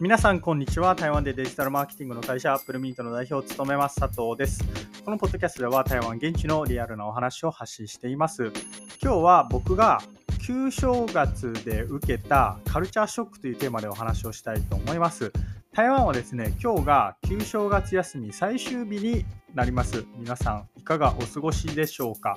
皆さん、こんにちは。台湾でデジタルマーケティングの会社、アップルミートの代表を務めます、佐藤です。このポッドキャストでは、台湾現地のリアルなお話を発信しています。今日は僕が旧正月で受けたカルチャーショックというテーマでお話をしたいと思います。台湾はですね、今日が旧正月休み最終日になります。皆さん、いかがお過ごしでしょうか？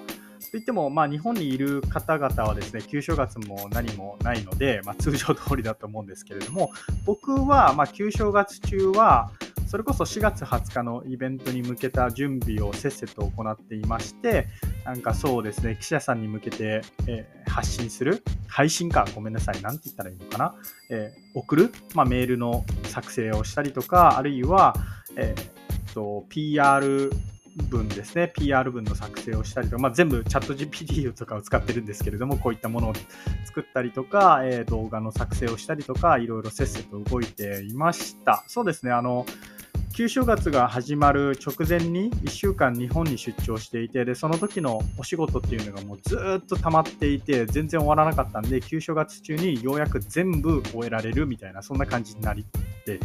といっても、まあ、日本にいる方々はですね、旧正月も何もないので、まあ、通常通りだと思うんですけれども、僕は、まあ、旧正月中は、それこそ4月20日のイベントに向けた準備をせっせと行っていまして、なんかそうですね、記者さんに向けて、えー、発信する、配信か、ごめんなさい、なんて言ったらいいのかな、えー、送る、まあ、メールの作成をしたりとか、あるいは、えー、と PR 文ですね、PR 文の作成をしたりとか、まあ、全部チャット GPT とかを使ってるんですけれども、こういったものを作ったりとか、えー、動画の作成をしたりとか、いろいろせっせと動いていました。そうですね、あの、旧正月が始まる直前に1週間日本に出張していてでその時のお仕事っていうのがもうずっと溜まっていて全然終わらなかったんで旧正月中にようやく全部終えられるみたいなそんな感じになって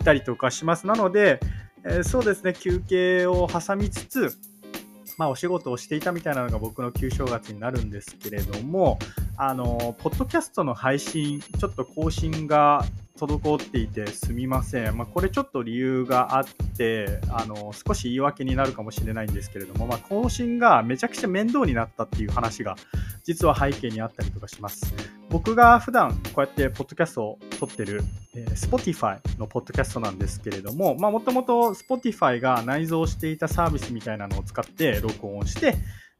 いたりとかします。なのでえー、そうですね、休憩を挟みつつ、まあ、お仕事をしていたみたいなのが僕の旧正月になるんですけれども、あの、ポッドキャストの配信、ちょっと更新が滞っていてすみません。まあ、これちょっと理由があって、あの、少し言い訳になるかもしれないんですけれども、まあ、更新がめちゃくちゃ面倒になったっていう話が実は背景にあったりとかします。僕が普段こうやってポッドキャストを撮ってる、えー、Spotify のポッドキャストなんですけれども、まあ、もともと Spotify が内蔵していたサービスみたいなのを使って録音をして、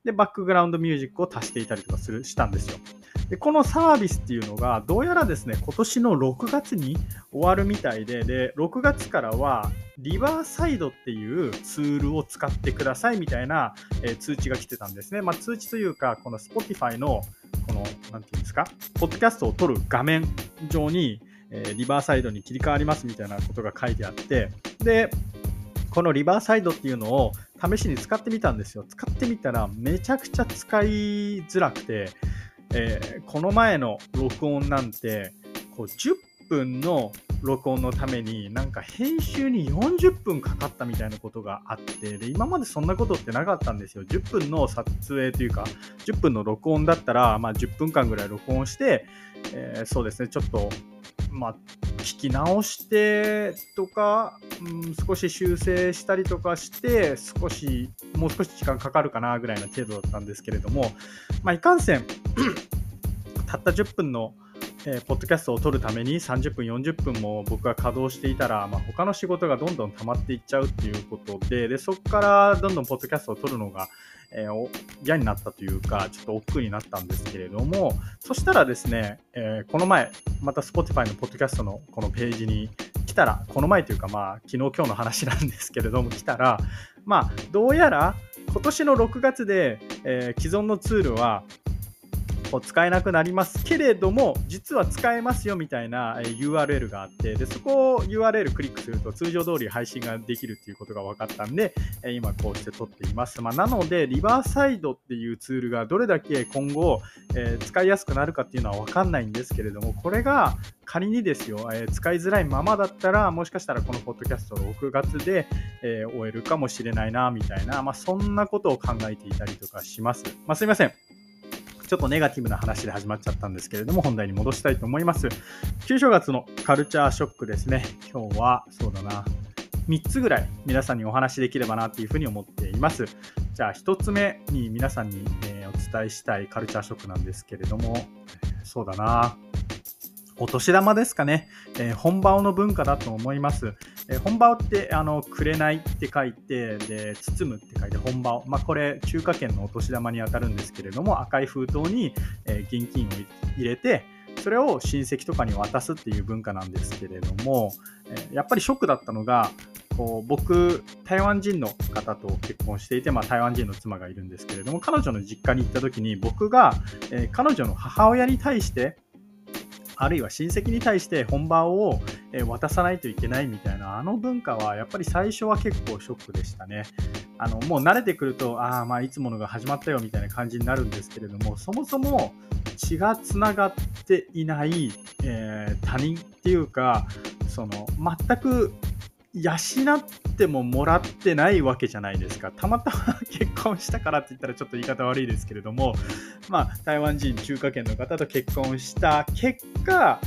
で、バックグラウンドミュージックを足していたりとかする、したんですよ。で、このサービスっていうのが、どうやらですね、今年の6月に終わるみたいで、で、6月からは、リバーサイドっていうツールを使ってくださいみたいな、えー、通知が来てたんですね。まあ、通知というか、この Spotify の、この、なんていうんですか、ポッドキャストを撮る画面上に、えー、リバーサイドに切り替わりますみたいなことが書いてあって、で、このリバーサイドっていうのを試しに使ってみたんですよ。使ってみたらめちゃくちゃ使いづらくて、えー、この前の録音なんて、こう10分の録音のためになんか編集に40分かかったみたいなことがあってで今までそんなことってなかったんですよ。10分の撮影というか10分の録音だったら、まあ、10分間ぐらい録音して、えー、そうですねちょっとまあ、聞き直してとか、うん、少し修正したりとかして、少し、もう少し時間かかるかなぐらいの程度だったんですけれども、まあ、いかんせん、たった10分の、えー、ポッドキャストを撮るために30分、40分も僕が稼働していたら、まあ、他の仕事がどんどん溜まっていっちゃうっていうことで、でそこからどんどんポッドキャストを撮るのが、えー、嫌になったというか、ちょっと億劫になったんですけれども、そしたらですね、えー、この前、また Spotify のポッドキャストのこのページに来たら、この前というか、まあ、昨日今日の話なんですけれども、来たら、まあ、どうやら今年の6月で、えー、既存のツールは使えなくなりますけれども、実は使えますよみたいな URL があって、でそこを URL クリックすると通常通り配信ができるっていうことが分かったんで、今こうして撮っています。まあ、なので、リバーサイドっていうツールがどれだけ今後、え、使いやすくなるかっていうのは分かんないんですけれども、これが仮にですよ、え、使いづらいままだったら、もしかしたらこのポッドキャスト6月で、え、終えるかもしれないな、みたいな、まあ、そんなことを考えていたりとかします。まあ、すいません。ちょっとネガティブな話で始まっちゃったんですけれども、本題に戻したいと思います。旧正月のカルチャーショックですね。今日は、そうだな、3つぐらい皆さんにお話しできればなっていうふうに思っています。じゃあ1つ目に皆さんに、えお伝えしたいカルチャーショックなんですけれども、そうだな、お年玉ですかね、えー、本場の文化だと思います。え、本場ってあのくれないって書いてで包むって書いて本場まあ、これ中華圏のお年玉にあたるんですけれども赤い封筒に、え、現金を入れてそれを親戚とかに渡すっていう文化なんですけれども、えやっぱりショックだったのがこう僕台湾人の方と結婚していて、まあ、台湾人の妻がいるんですけれども彼女の実家に行った時に僕が、え彼女の母親に対してあるいは親戚に対して本番を渡さないといけないみたいなあの文化はやっぱり最初は結構ショックでしたね。あのもう慣れてくるとああまあいつものが始まったよみたいな感じになるんですけれどもそもそも血がつながっていない、えー、他人っていうかその全く養ってももらってないわけじゃないですか。たまたま結婚したからって言ったらちょっと言い方悪いですけれども、まあ、台湾人中華圏の方と結婚した結果、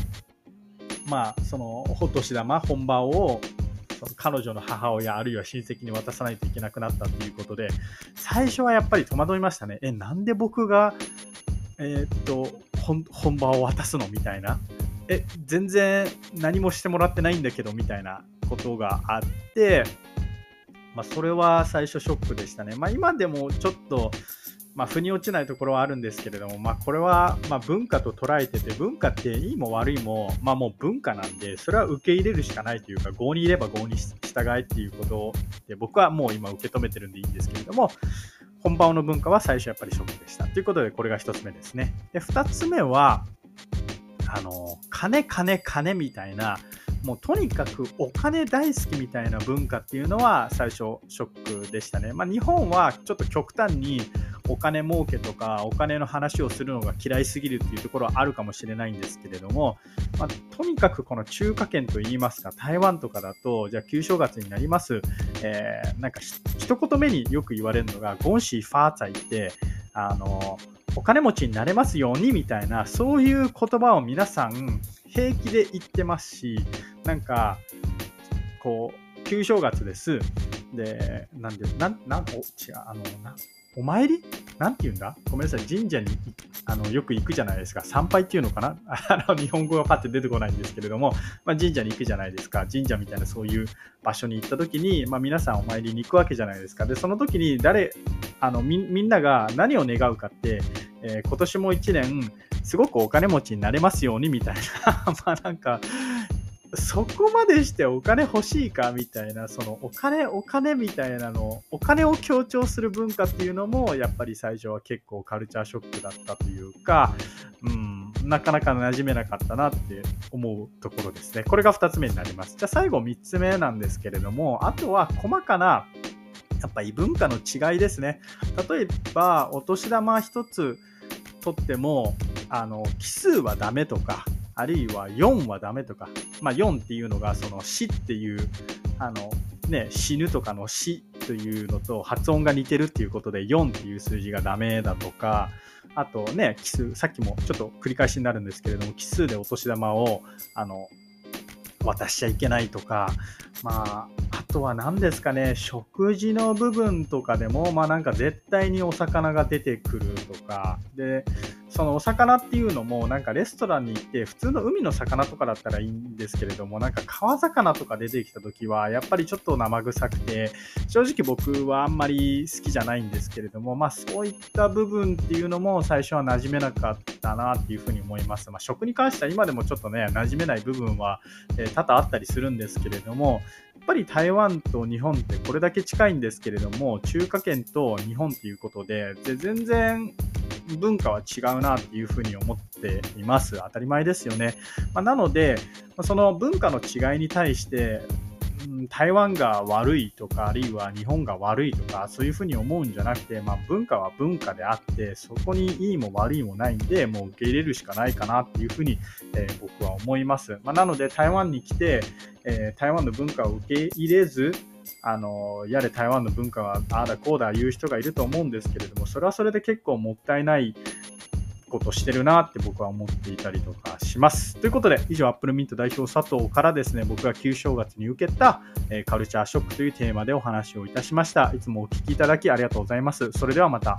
まあ、その、お年玉、本場を彼女の母親あるいは親戚に渡さないといけなくなったっていうことで最初はやっぱり戸惑いましたね。えなんで僕がえー、っと本場を渡すの？みたいな。え全然何もしてもらってないんだけど？みたいな。ことがあって、まあ、それは最初ショックでしたね。まあ、今でもちょっとまあ、腑に落ちないところはあるんですけれども、まあ、これはまあ文化と捉えてて、文化っていいも悪いも、まあ、もう文化なんで、それは受け入れるしかないというか、合にいれば合に従えっていうことで、僕はもう今受け止めてるんでいいんですけれども、本場の文化は最初やっぱりショックでした。ということで、これが1つ目ですね。で、2つ目は、あの、金、金、金みたいな、もうとにかくお金大好きみたいな文化っていうのは最初ショックでしたね。まあ、日本はちょっと極端にお金儲けとかお金の話をするのが嫌いすぎるっていうところはあるかもしれないんですけれども、まあ、とにかくこの中華圏といいますか台湾とかだとじゃあ旧正月になります、えー、なんか一言目によく言われるのが恭喜發財ってあのお金持ちになれますようにみたいなそういう言葉を皆さん平気で言ってますしなんかこう旧正月ですでなんでなんなんお違うあのなお参り？なんて言うんだ？ごめんなさい、神社にあのよく行くじゃないですか。参拝っていうのかな？あの日本語がパッて出てこないんですけれども、まあ、神社に行くじゃないですか。神社みたいなそういう場所に行った時に、まあ、皆さんお参りに行くわけじゃないですか。で、その時に誰、あのみみんなが何を願うかって、えー、今年も1年、すごくお金持ちになれますようにみたいな まあなんか、そこまでしてお金欲しいかみたいな、そのお金、お金みたいなの、お金を強調する文化っていうのも、やっぱり最初は結構カルチャーショックだったというか、うん、なかなか馴染めなかったなって思うところですね。これが2つ目になります。じゃあ最後3つ目なんですけれども、あとは細かな、やっぱ異文化の違いですね。例えば、お年玉1つ取っても、あの、奇数はダメとか、あるいは4はダメとか、まあ、4っていうのがその死っていうあの、ね、死ぬとかの死というのと発音が似てるっていうことで4っていう数字がダメだとかあとね奇数さっきもちょっと繰り返しになるんですけれども奇数でお年玉をあの渡しちゃいけないとかまあとは何ですかね、食事の部分とかでも、まあなんか絶対にお魚が出てくるとか、で、そのお魚っていうのも、なんかレストランに行って、普通の海の魚とかだったらいいんですけれども、なんか川魚とか出てきた時は、やっぱりちょっと生臭くて、正直僕はあんまり好きじゃないんですけれども、まあそういった部分っていうのも最初は馴染めなかったなっていうふうに思います。まあ食に関しては今でもちょっとね、馴染めない部分は、え、多々あったりするんですけれども、やっぱり台湾と日本ってこれだけ近いんですけれども、中華圏と日本っていうこと、で全然文化は違うなっていうふうに思っています。当たり前ですよね。まあ、なので、その文化の違いに対して、台湾が悪いとか、あるいは日本が悪いとか、そういうふうに思うんじゃなくて、まあ、文化は文化であって、そこにいいも悪いもないんで、もう受け入れるしかないかなっていうふうに、えー、僕は思います。まあ、なので、台湾に来て、えー、台湾の文化を受け入れず、あのやれ台湾の文化はああだこうだ言う人がいると思うんですけれども、それはそれで結構もったいないことしてるなって僕は思っていたりとかします。ということで、以上、アップルミント代表佐藤からですね、僕が旧正月に受けた、えー、カルチャーショックというテーマでお話をいたしました。いつもお聴きいただきありがとうございます。それではまた。